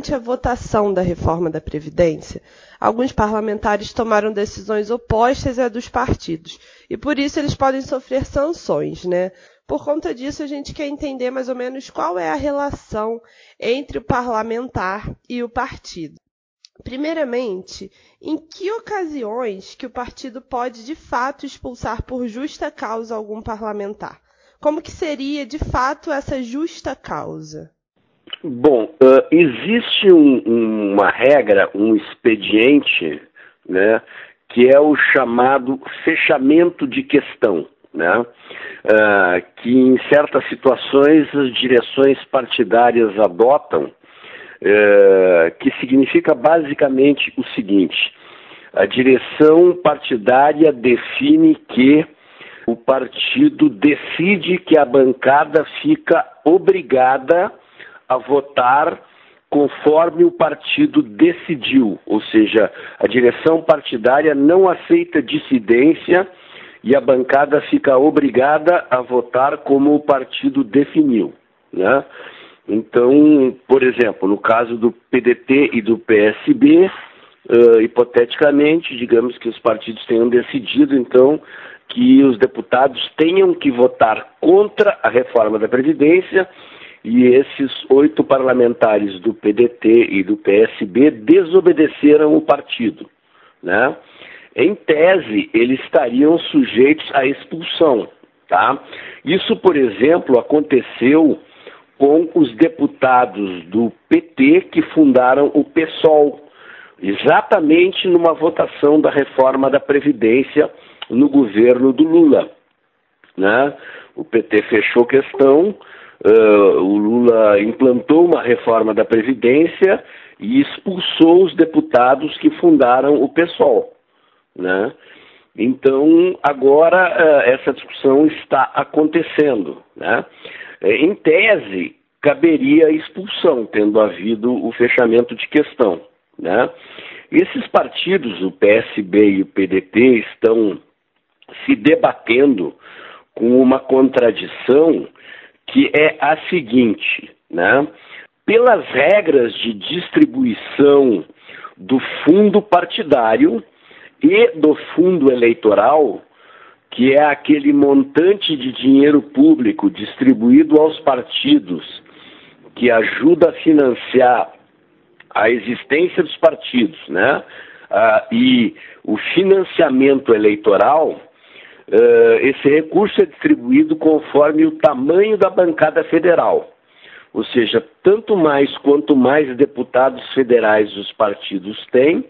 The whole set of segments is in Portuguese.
durante a votação da reforma da Previdência, alguns parlamentares tomaram decisões opostas à dos partidos e por isso eles podem sofrer sanções, né? Por conta disso, a gente quer entender mais ou menos qual é a relação entre o parlamentar e o partido. Primeiramente, em que ocasiões que o partido pode de fato expulsar por justa causa algum parlamentar? Como que seria de fato essa justa causa? Bom, uh, existe um, uma regra, um expediente, né, que é o chamado fechamento de questão, né, uh, que em certas situações as direções partidárias adotam, uh, que significa basicamente o seguinte: a direção partidária define que o partido decide que a bancada fica obrigada a votar conforme o partido decidiu, ou seja, a direção partidária não aceita dissidência e a bancada fica obrigada a votar como o partido definiu. Né? Então, por exemplo, no caso do PDT e do PSB, uh, hipoteticamente, digamos que os partidos tenham decidido, então, que os deputados tenham que votar contra a reforma da Previdência e esses oito parlamentares do PDT e do PSB desobedeceram o partido. Né? Em tese, eles estariam sujeitos à expulsão. Tá? Isso, por exemplo, aconteceu com os deputados do PT que fundaram o PSOL, exatamente numa votação da reforma da Previdência no governo do Lula. Né? O PT fechou questão, Uh, o Lula implantou uma reforma da Previdência e expulsou os deputados que fundaram o PSOL. Né? Então, agora uh, essa discussão está acontecendo. Né? Eh, em tese, caberia expulsão, tendo havido o fechamento de questão. Né? Esses partidos, o PSB e o PDT, estão se debatendo com uma contradição que é a seguinte, né? Pelas regras de distribuição do fundo partidário e do fundo eleitoral, que é aquele montante de dinheiro público distribuído aos partidos que ajuda a financiar a existência dos partidos, né? Ah, e o financiamento eleitoral, esse recurso é distribuído conforme o tamanho da bancada federal. Ou seja, tanto mais quanto mais deputados federais os partidos têm,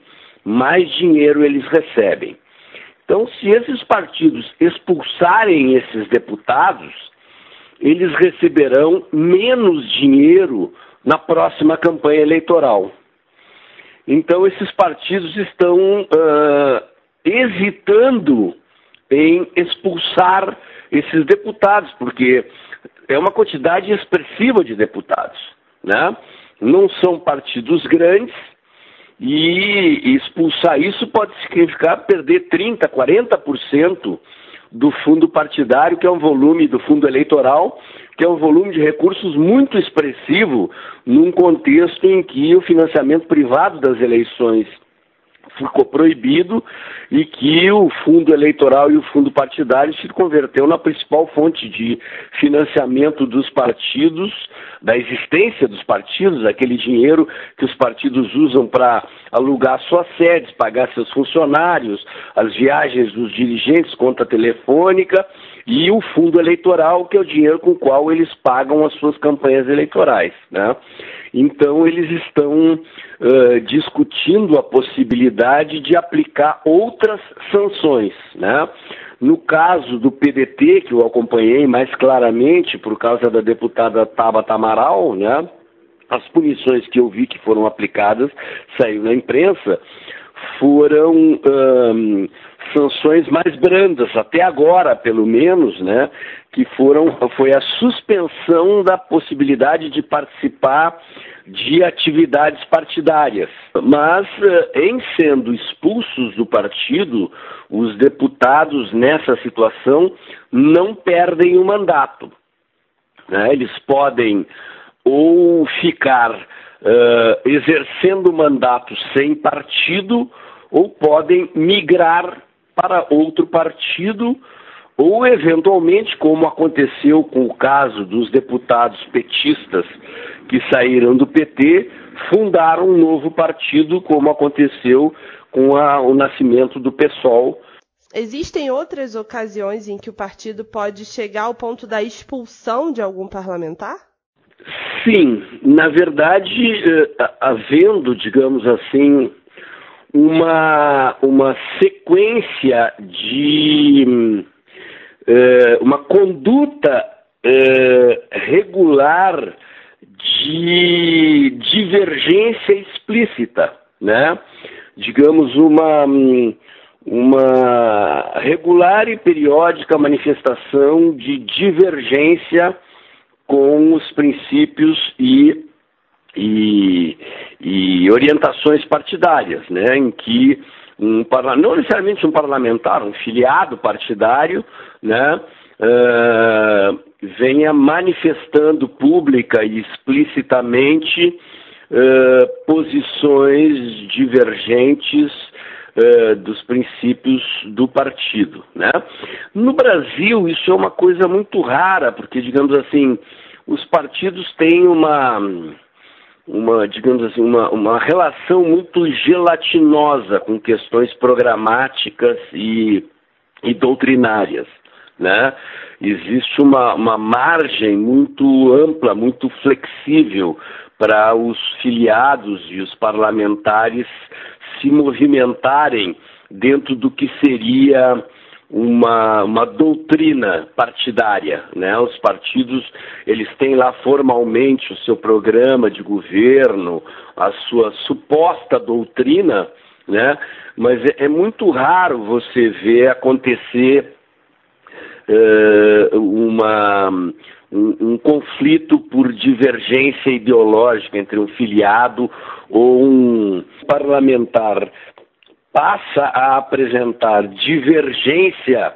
mais dinheiro eles recebem. Então, se esses partidos expulsarem esses deputados, eles receberão menos dinheiro na próxima campanha eleitoral. Então, esses partidos estão uh, hesitando em expulsar esses deputados, porque é uma quantidade expressiva de deputados, né? Não são partidos grandes e expulsar isso pode significar perder 30, 40% do fundo partidário, que é um volume do fundo eleitoral, que é um volume de recursos muito expressivo num contexto em que o financiamento privado das eleições ficou proibido e que o fundo eleitoral e o fundo partidário se converteu na principal fonte de financiamento dos partidos, da existência dos partidos, aquele dinheiro que os partidos usam para alugar suas sedes, pagar seus funcionários, as viagens dos dirigentes, conta telefônica e o fundo eleitoral, que é o dinheiro com o qual eles pagam as suas campanhas eleitorais. Né? Então, eles estão uh, discutindo a possibilidade de aplicar outras sanções. Né? No caso do PDT, que eu acompanhei mais claramente por causa da deputada Tabata Amaral, né? as punições que eu vi que foram aplicadas, saiu na imprensa, foram sanções mais brandas, até agora, pelo menos, né, que foram, foi a suspensão da possibilidade de participar de atividades partidárias. Mas, eh, em sendo expulsos do partido, os deputados nessa situação não perdem o mandato. Né? Eles podem ou ficar uh, exercendo o mandato sem partido ou podem migrar para outro partido ou eventualmente, como aconteceu com o caso dos deputados petistas que saíram do PT, fundar um novo partido, como aconteceu com a, o nascimento do PSOL. Existem outras ocasiões em que o partido pode chegar ao ponto da expulsão de algum parlamentar? Sim, na verdade, eh, havendo, digamos assim, uma, uma sequência de eh, uma conduta eh, regular de divergência explícita, né? Digamos uma uma regular e periódica manifestação de divergência com os princípios e, e, e orientações partidárias, né? Em que um não necessariamente um parlamentar, um filiado partidário, né, uh, venha manifestando pública e explicitamente uh, posições divergentes uh, dos princípios do partido. Né? No Brasil, isso é uma coisa muito rara, porque, digamos assim, os partidos têm uma uma, digamos assim, uma, uma relação muito gelatinosa com questões programáticas e, e doutrinárias. Né? Existe uma, uma margem muito ampla, muito flexível para os filiados e os parlamentares se movimentarem dentro do que seria uma, uma doutrina partidária, né? Os partidos eles têm lá formalmente o seu programa de governo, a sua suposta doutrina, né? Mas é, é muito raro você ver acontecer uh, uma um, um, conflito por divergência ideológica entre um filiado ou um parlamentar passa a apresentar divergência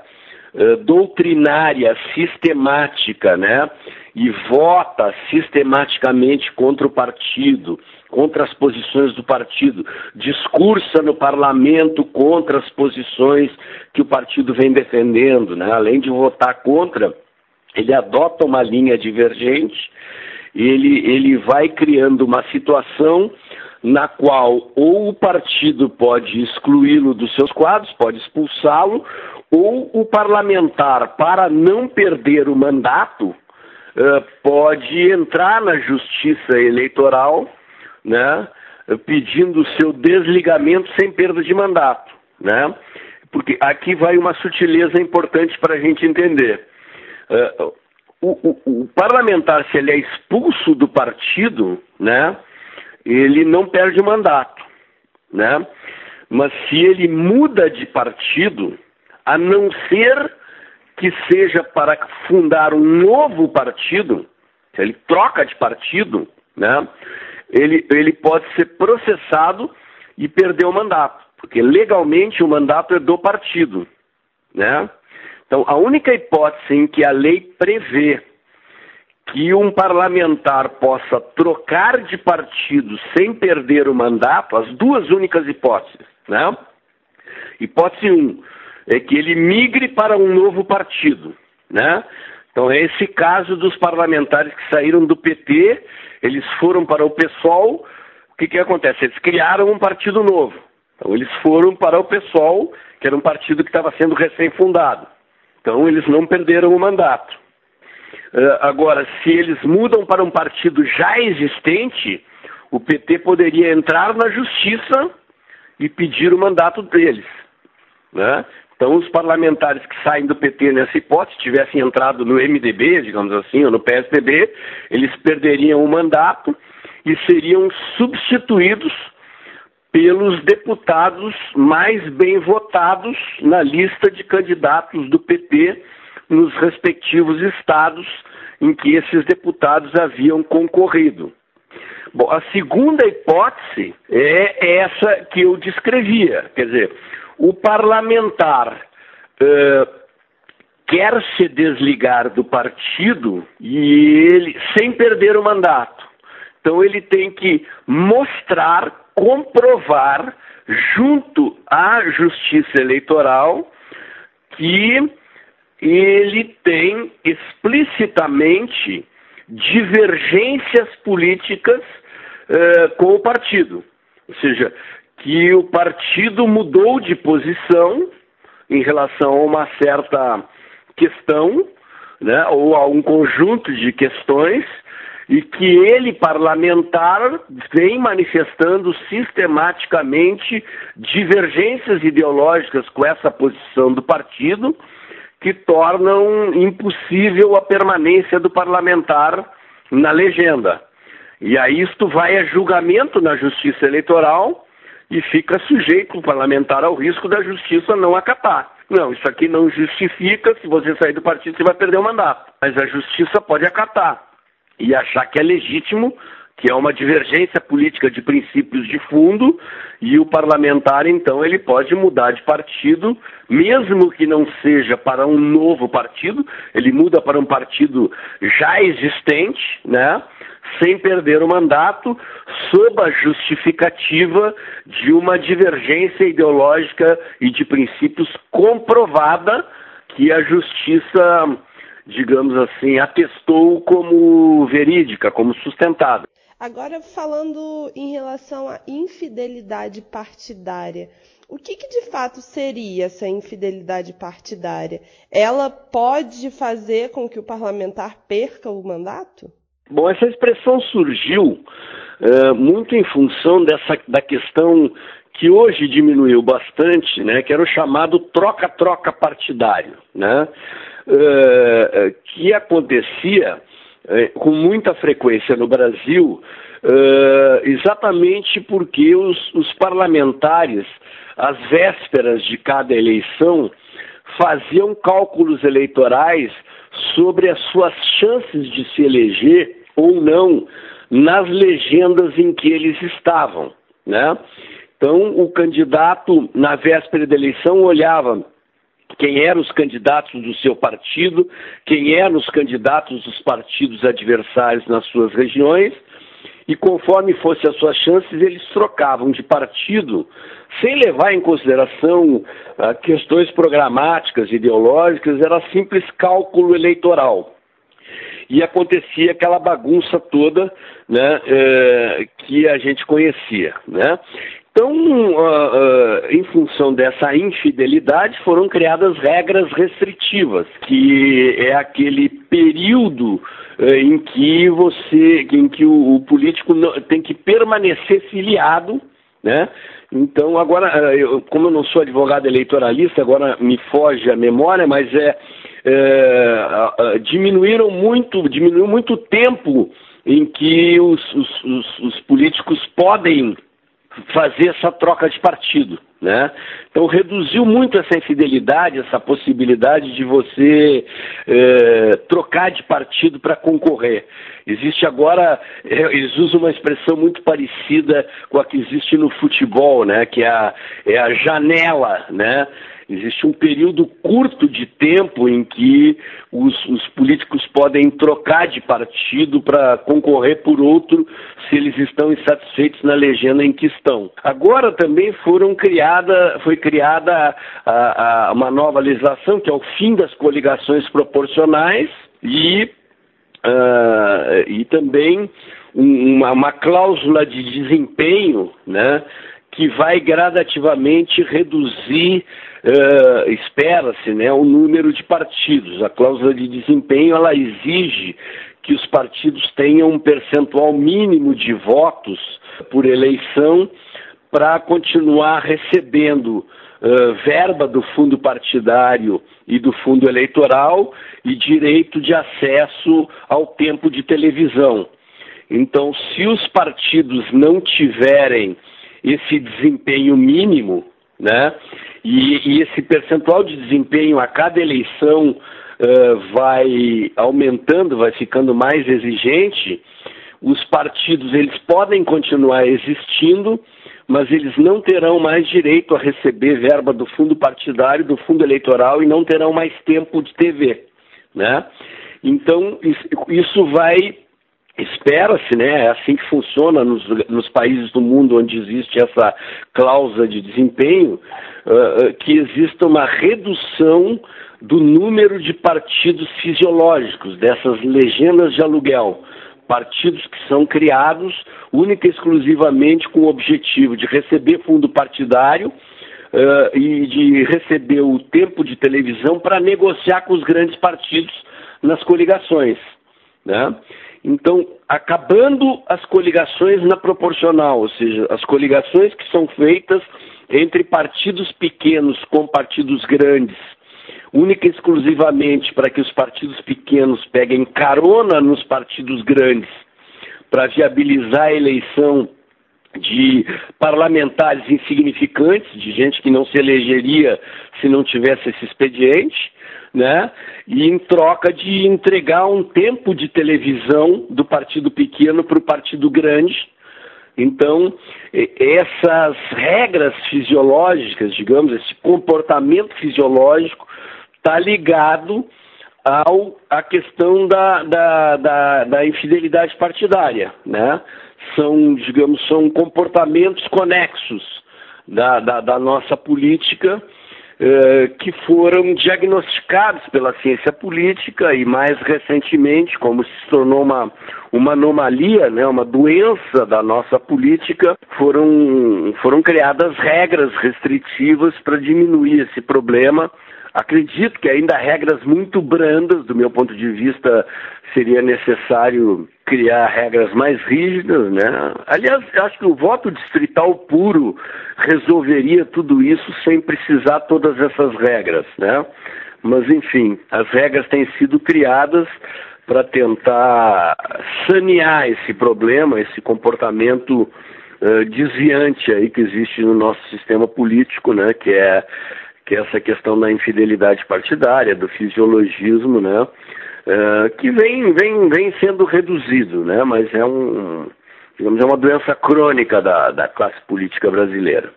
uh, doutrinária sistemática, né? E vota sistematicamente contra o partido, contra as posições do partido, discursa no parlamento contra as posições que o partido vem defendendo, né? Além de votar contra, ele adota uma linha divergente, ele, ele vai criando uma situação na qual ou o partido pode excluí-lo dos seus quadros, pode expulsá-lo, ou o parlamentar, para não perder o mandato, uh, pode entrar na justiça eleitoral, né, pedindo o seu desligamento sem perda de mandato, né? Porque aqui vai uma sutileza importante para a gente entender. Uh, o, o, o parlamentar, se ele é expulso do partido, né? Ele não perde o mandato, né? Mas se ele muda de partido, a não ser que seja para fundar um novo partido, se ele troca de partido, né? Ele, ele pode ser processado e perder o mandato, porque legalmente o mandato é do partido, né? Então, a única hipótese em que a lei prevê que um parlamentar possa trocar de partido sem perder o mandato, as duas únicas hipóteses, né? Hipótese 1 um, é que ele migre para um novo partido, né? Então é esse caso dos parlamentares que saíram do PT, eles foram para o PSOL, o que que acontece? Eles criaram um partido novo. Então eles foram para o PSOL, que era um partido que estava sendo recém-fundado. Então eles não perderam o mandato. Uh, agora, se eles mudam para um partido já existente, o PT poderia entrar na justiça e pedir o mandato deles. Né? Então, os parlamentares que saem do PT nessa hipótese, tivessem entrado no MDB, digamos assim, ou no PSDB, eles perderiam o mandato e seriam substituídos pelos deputados mais bem votados na lista de candidatos do PT nos respectivos estados em que esses deputados haviam concorrido. Bom, a segunda hipótese é essa que eu descrevia, quer dizer, o parlamentar uh, quer se desligar do partido e ele sem perder o mandato, Então ele tem que mostrar, comprovar, junto à Justiça Eleitoral, que ele tem explicitamente divergências políticas eh, com o partido. Ou seja, que o partido mudou de posição em relação a uma certa questão, né, ou a um conjunto de questões, e que ele, parlamentar, vem manifestando sistematicamente divergências ideológicas com essa posição do partido, que tornam impossível a permanência do parlamentar na legenda. E aí isto vai a julgamento na Justiça Eleitoral e fica sujeito o parlamentar ao risco da Justiça não acatar. Não, isso aqui não justifica, se você sair do partido você vai perder o mandato. Mas a Justiça pode acatar e achar que é legítimo que é uma divergência política de princípios de fundo, e o parlamentar, então, ele pode mudar de partido, mesmo que não seja para um novo partido, ele muda para um partido já existente, né? Sem perder o mandato, sob a justificativa de uma divergência ideológica e de princípios comprovada que a justiça, digamos assim, atestou como verídica, como sustentada. Agora, falando em relação à infidelidade partidária, o que, que, de fato seria essa infidelidade partidária? Ela pode fazer com que o parlamentar perca o mandato? Bom, essa expressão surgiu uh, muito em função dessa, da questão que hoje diminuiu bastante, né, que era o chamado troca-troca partidário, né, uh, que acontecia é, com muita frequência no Brasil, uh, exatamente porque os, os parlamentares, às vésperas de cada eleição, faziam cálculos eleitorais sobre as suas chances de se eleger ou não nas legendas em que eles estavam, né? Então, o candidato, na véspera da eleição, olhava quem eram os candidatos do seu partido, quem eram os candidatos dos partidos adversários nas suas regiões, e conforme fossem as suas chances, eles trocavam de partido, sem levar em consideração ah, questões programáticas, ideológicas, era simples cálculo eleitoral. E acontecia aquela bagunça toda né, eh, que a gente conhecia. Né? Então, uh, uh, em função dessa infidelidade, foram criadas regras restritivas, que é aquele período uh, em que você, em que o, o político não, tem que permanecer filiado, né? Então, agora, eu, como eu não sou advogado eleitoralista, agora me foge a memória, mas é, é diminuíram muito, diminuiu muito o tempo em que os, os, os, os políticos podem fazer essa troca de partido, né? Então reduziu muito essa infidelidade, essa possibilidade de você eh, trocar de partido para concorrer. Existe agora, eh, eles usam uma expressão muito parecida com a que existe no futebol, né? Que é a, é a janela, né? Existe um período curto de tempo em que os, os políticos podem trocar de partido para concorrer por outro se eles estão insatisfeitos na legenda em que estão. Agora também foram criada, foi criada a, a, uma nova legislação que é o fim das coligações proporcionais e, uh, e também uma, uma cláusula de desempenho, né? que vai gradativamente reduzir, uh, espera-se, né, o número de partidos. A cláusula de desempenho ela exige que os partidos tenham um percentual mínimo de votos por eleição para continuar recebendo uh, verba do fundo partidário e do fundo eleitoral e direito de acesso ao tempo de televisão. Então, se os partidos não tiverem esse desempenho mínimo, né? E, e esse percentual de desempenho a cada eleição uh, vai aumentando, vai ficando mais exigente. Os partidos eles podem continuar existindo, mas eles não terão mais direito a receber verba do fundo partidário, do fundo eleitoral e não terão mais tempo de TV, né? Então isso vai espera-se, né, é assim que funciona nos, nos, países do mundo onde existe essa cláusula de desempenho, uh, que exista uma redução do número de partidos fisiológicos, dessas legendas de aluguel. Partidos que são criados única e exclusivamente com o objetivo de receber fundo partidário uh, e de receber o tempo de televisão para negociar com os grandes partidos nas coligações. Né? Então, acabando as coligações na proporcional, ou seja, as coligações que são feitas entre partidos pequenos com partidos grandes, única e exclusivamente para que os partidos pequenos peguem carona nos partidos grandes, para viabilizar a eleição de parlamentares insignificantes, de gente que não se elegeria se não tivesse esse expediente, né? E em troca de entregar um tempo de televisão do partido pequeno para o partido grande. Então, essas regras fisiológicas, digamos, esse comportamento fisiológico está ligado ao, à questão da, da, da, da infidelidade partidária, né? São, digamos, são comportamentos conexos da, da, da nossa política que foram diagnosticados pela ciência política e mais recentemente, como se tornou uma, uma anomalia, né, uma doença da nossa política, foram, foram criadas regras restritivas para diminuir esse problema. Acredito que ainda regras muito brandas, do meu ponto de vista, seria necessário criar regras mais rígidas, né? Aliás, acho que o voto distrital puro resolveria tudo isso sem precisar todas essas regras, né? Mas enfim, as regras têm sido criadas para tentar sanear esse problema, esse comportamento uh, desviante aí que existe no nosso sistema político, né? Que é que é essa questão da infidelidade partidária, do fisiologismo, né? É, que vem, vem, vem sendo reduzido, né? mas é um, digamos, é uma doença crônica da, da classe política brasileira.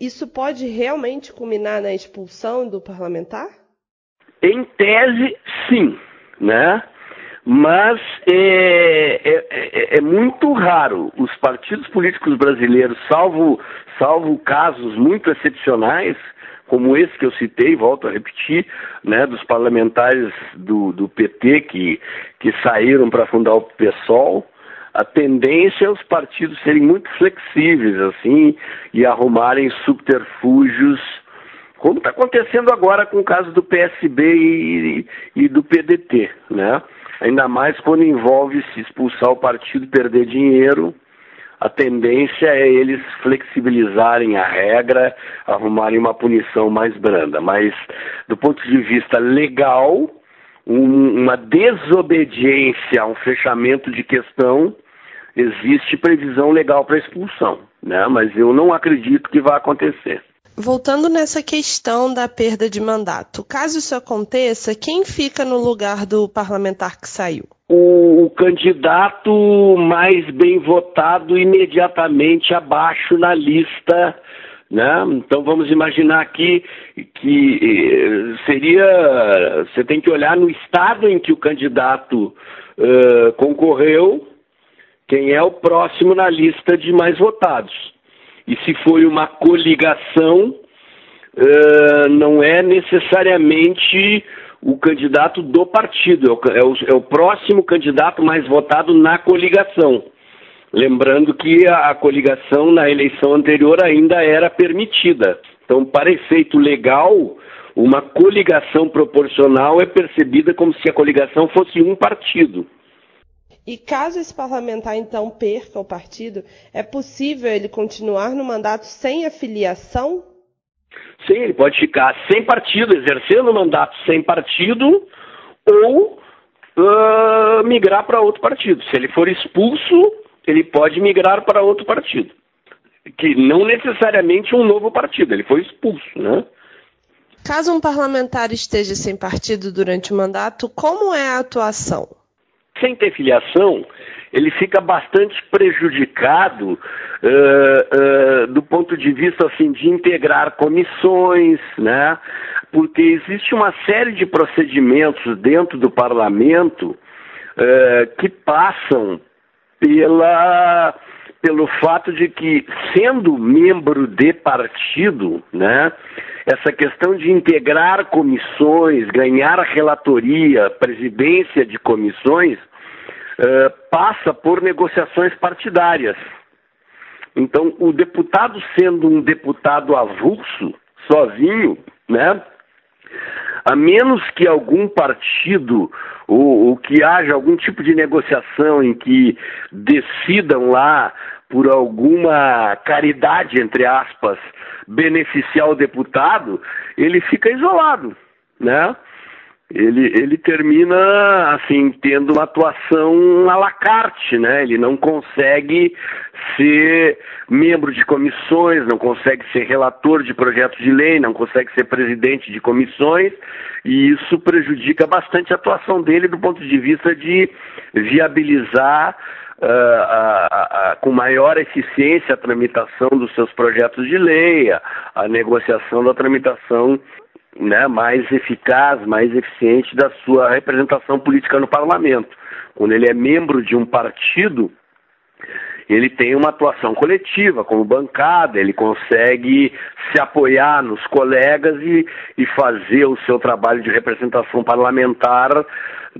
Isso pode realmente culminar na expulsão do parlamentar? Em tese, sim, né? Mas é, é, é, é, muito raro os partidos políticos brasileiros, salvo, salvo casos muito excepcionais, como esse que eu citei, volto a repetir, né, dos parlamentares do, do PT que, que saíram para fundar o PSOL, a tendência é os partidos serem muito flexíveis, assim, e arrumarem subterfúgios, como está acontecendo agora com o caso do PSB e, e, do PDT, né? Ainda mais quando envolve se expulsar o partido perder dinheiro, a tendência é eles flexibilizarem a regra, arrumarem uma punição mais branda. Mas, do ponto de vista legal, um, uma desobediência um fechamento de questão, existe previsão legal para expulsão, né? mas eu não acredito que vai acontecer. Voltando nessa questão da perda de mandato, caso isso aconteça, quem fica no lugar do parlamentar que saiu? O, o candidato mais bem votado imediatamente abaixo na lista né? Então vamos imaginar aqui que eh, seria. Você tem que olhar no estado em que o candidato uh, concorreu, quem é o próximo na lista de mais votados. E se foi uma coligação, uh, não é necessariamente o candidato do partido, é, é o, é o próximo candidato mais votado na coligação. Lembrando que a, a coligação na eleição anterior ainda era permitida. Então, para efeito legal, uma coligação proporcional é percebida como se a coligação fosse um partido. E caso esse parlamentar então perca o partido, é possível ele continuar no mandato sem afiliação? Sim, ele pode ficar sem partido, exercendo o mandato sem partido, ou uh, migrar para outro partido. Se ele for expulso, ele pode migrar para outro partido. Que não necessariamente um novo partido, ele foi expulso, né? Caso um parlamentar esteja sem partido durante o mandato, como é a atuação? Sem ter filiação, ele fica bastante prejudicado uh, uh, do ponto de vista assim de integrar comissões, né? Porque existe uma série de procedimentos dentro do parlamento é, que passam pela pelo fato de que, sendo membro de partido, né, essa questão de integrar comissões, ganhar relatoria, presidência de comissões, uh, passa por negociações partidárias. Então, o deputado sendo um deputado avulso, sozinho, né, a menos que algum partido ou, ou, que haja algum tipo de negociação em que decidam lá por alguma caridade, entre aspas, beneficiar o deputado, ele fica isolado, né? Ele, ele termina, assim, tendo uma atuação à la carte, né? Ele não consegue ser membro de comissões, não consegue ser relator de projetos de lei, não consegue ser presidente de comissões, e isso prejudica bastante a atuação dele do ponto de vista de viabilizar uh, com maior eficiência a tramitação dos seus projetos de lei, a, a negociação da tramitação né, mais eficaz, mais eficiente da sua representação política no parlamento. Quando ele é membro de um partido, ele tem uma atuação coletiva, como bancada, ele consegue se apoiar nos colegas e, e fazer o seu trabalho de representação parlamentar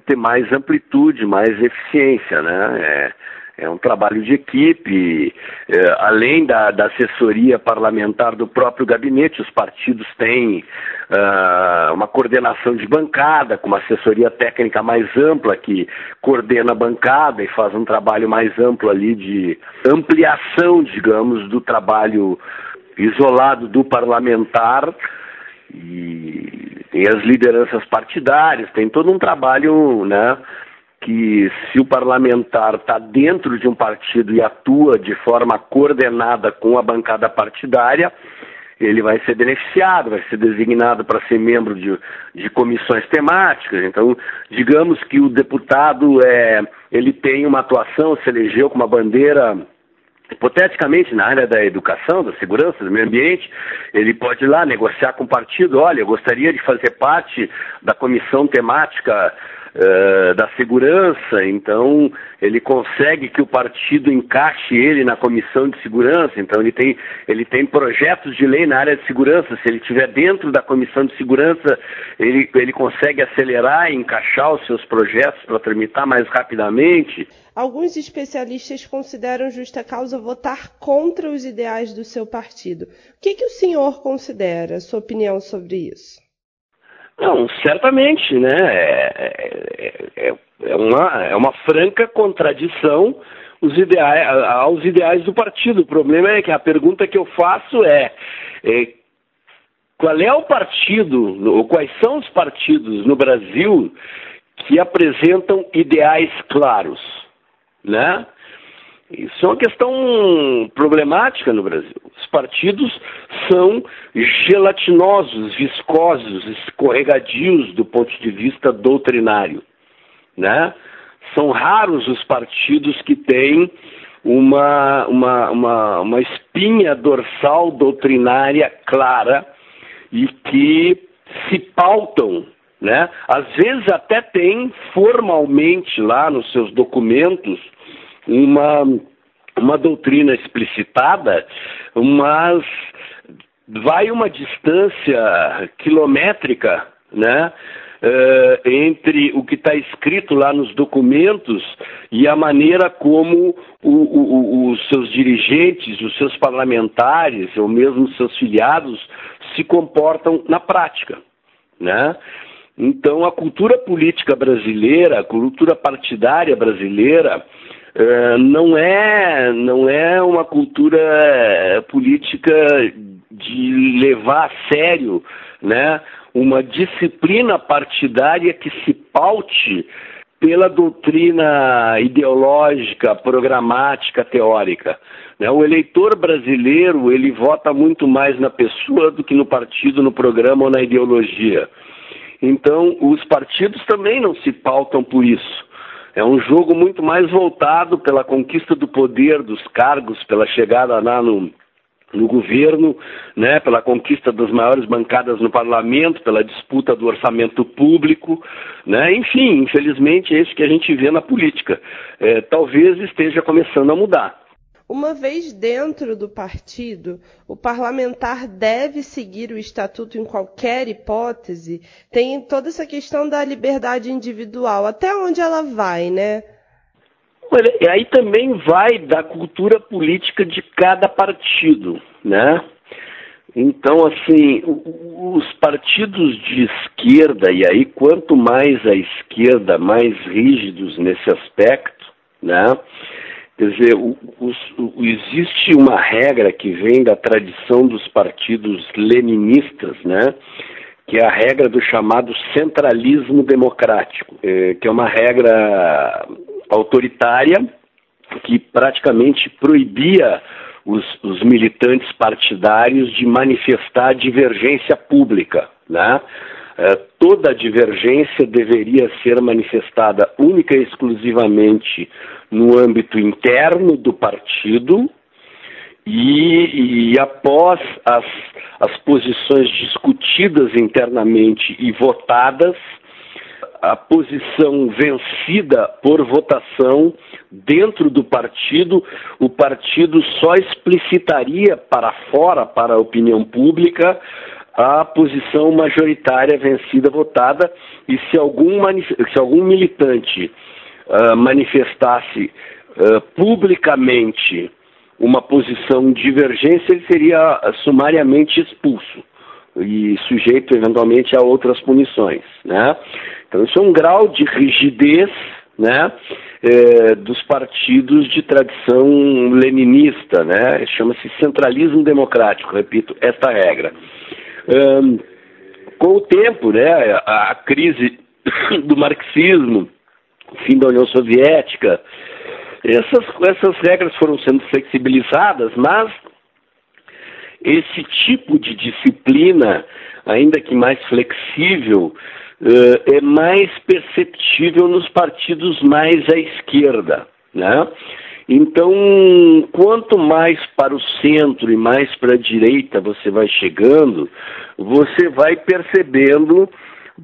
ter mais amplitude, mais eficiência, né? É, é um trabalho de equipe, é, além da, da, assessoria parlamentar do próprio gabinete, os partidos têm uh, uma coordenação de bancada, com uma assessoria técnica mais ampla que coordena a bancada e faz um trabalho mais amplo ali de ampliação, digamos, do trabalho isolado do parlamentar e tem as lideranças partidárias, tem todo um trabalho, né? Que se o parlamentar está dentro de um partido e atua de forma coordenada com a bancada partidária, ele vai ser beneficiado, vai ser designado para ser membro de, de comissões temáticas. Então, digamos que o deputado é, ele tem uma atuação, se elegeu com uma bandeira hipoteticamente na área da educação, da segurança, do meio ambiente, ele pode ir lá negociar com o partido, olha, eu gostaria de fazer parte da comissão temática uh, da segurança, então ele consegue que o partido encaixe ele na comissão de segurança, então ele tem, ele tem projetos de lei na área de segurança, se ele estiver dentro da comissão de segurança, ele, ele consegue acelerar e encaixar os seus projetos para tramitar mais rapidamente. Alguns especialistas consideram justa causa votar contra os ideais do seu partido. O que, que o senhor considera? Sua opinião sobre isso? Não, certamente, né? É, é, é, uma, é uma franca contradição os ideais, aos ideais do partido. O problema é que a pergunta que eu faço é, é qual é o partido, ou quais são os partidos no Brasil que apresentam ideais claros, né? Isso é uma questão problemática no Brasil. Os partidos são gelatinosos, viscosos, escorregadios do ponto de vista doutrinário. Né? São raros os partidos que têm uma, uma, uma, uma espinha dorsal doutrinária clara e que se pautam né? Às vezes até tem formalmente lá nos seus documentos uma, uma doutrina explicitada, mas vai uma distância quilométrica, né? Uh, entre o que está escrito lá nos documentos e a maneira como o, o, os seus dirigentes, os seus parlamentares, ou mesmo seus filiados, se comportam na prática. Né? Então, a cultura política brasileira, a cultura partidária brasileira, uh, não, é, não é uma cultura eh, política de levar a sério né, uma disciplina partidária que se paute pela doutrina ideológica, programática, teórica. Né? O eleitor brasileiro ele vota muito mais na pessoa do que no partido, no programa ou na ideologia. Então, os partidos também não se pautam por isso. É um jogo muito mais voltado pela conquista do poder, dos cargos, pela chegada lá no, no governo, né, pela conquista das maiores bancadas no parlamento, pela disputa do orçamento público, né, enfim, infelizmente é isso que a gente vê na política. É, talvez esteja começando a mudar. Uma vez dentro do partido, o parlamentar deve seguir o estatuto em qualquer hipótese. Tem toda essa questão da liberdade individual, até onde ela vai, né? Olha, aí também vai da cultura política de cada partido, né? Então, assim, os partidos de esquerda, e aí quanto mais a esquerda, mais rígidos nesse aspecto, né? Quer dizer, o, o, existe uma regra que vem da tradição dos partidos leninistas, né? que é a regra do chamado centralismo democrático, é, que é uma regra autoritária que praticamente proibia os, os militantes partidários de manifestar divergência pública, né? É, toda divergência deveria ser manifestada única e exclusivamente no âmbito interno do partido e, e após as, as posições discutidas internamente e votadas, a posição vencida por votação dentro do partido, o partido só explicitaria para fora, para a opinião pública, a posição majoritária vencida votada e se algum, se algum militante uh, manifestasse uh, publicamente uma posição divergência, ele seria sumariamente expulso e sujeito eventualmente a outras punições, né? Então isso é um grau de rigidez, né, é, dos partidos de tradição leninista, né? Chama-se centralismo democrático, repito, esta regra. Um, com o tempo, né, a, a crise do marxismo, fim da União Soviética, essas, essas regras foram sendo flexibilizadas, mas esse tipo de disciplina, ainda que mais flexível, uh, é mais perceptível nos partidos mais à esquerda, né? Então, quanto mais para o centro e mais para a direita você vai chegando, você vai percebendo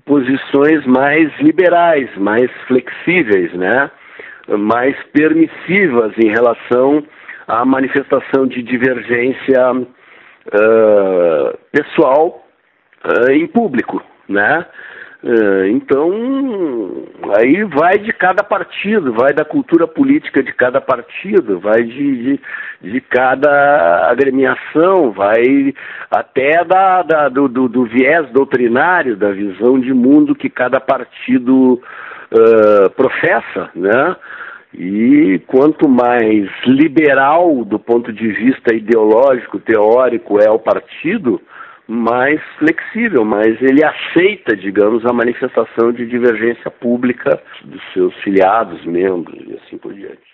posições mais liberais, mais flexíveis, né? mais permissivas em relação à manifestação de divergência uh, pessoal uh, em público, né? Uh, então, aí vai de cada partido, vai da cultura política de cada partido, vai de, de, de cada agremiação, vai até da, da do, do, do, viés doutrinário, da visão de mundo que cada partido uh, professa, né? E quanto mais liberal do ponto de vista ideológico, teórico é o partido, mais flexível, mas ele aceita, digamos, a manifestação de divergência pública dos seus filiados, membros e assim por diante.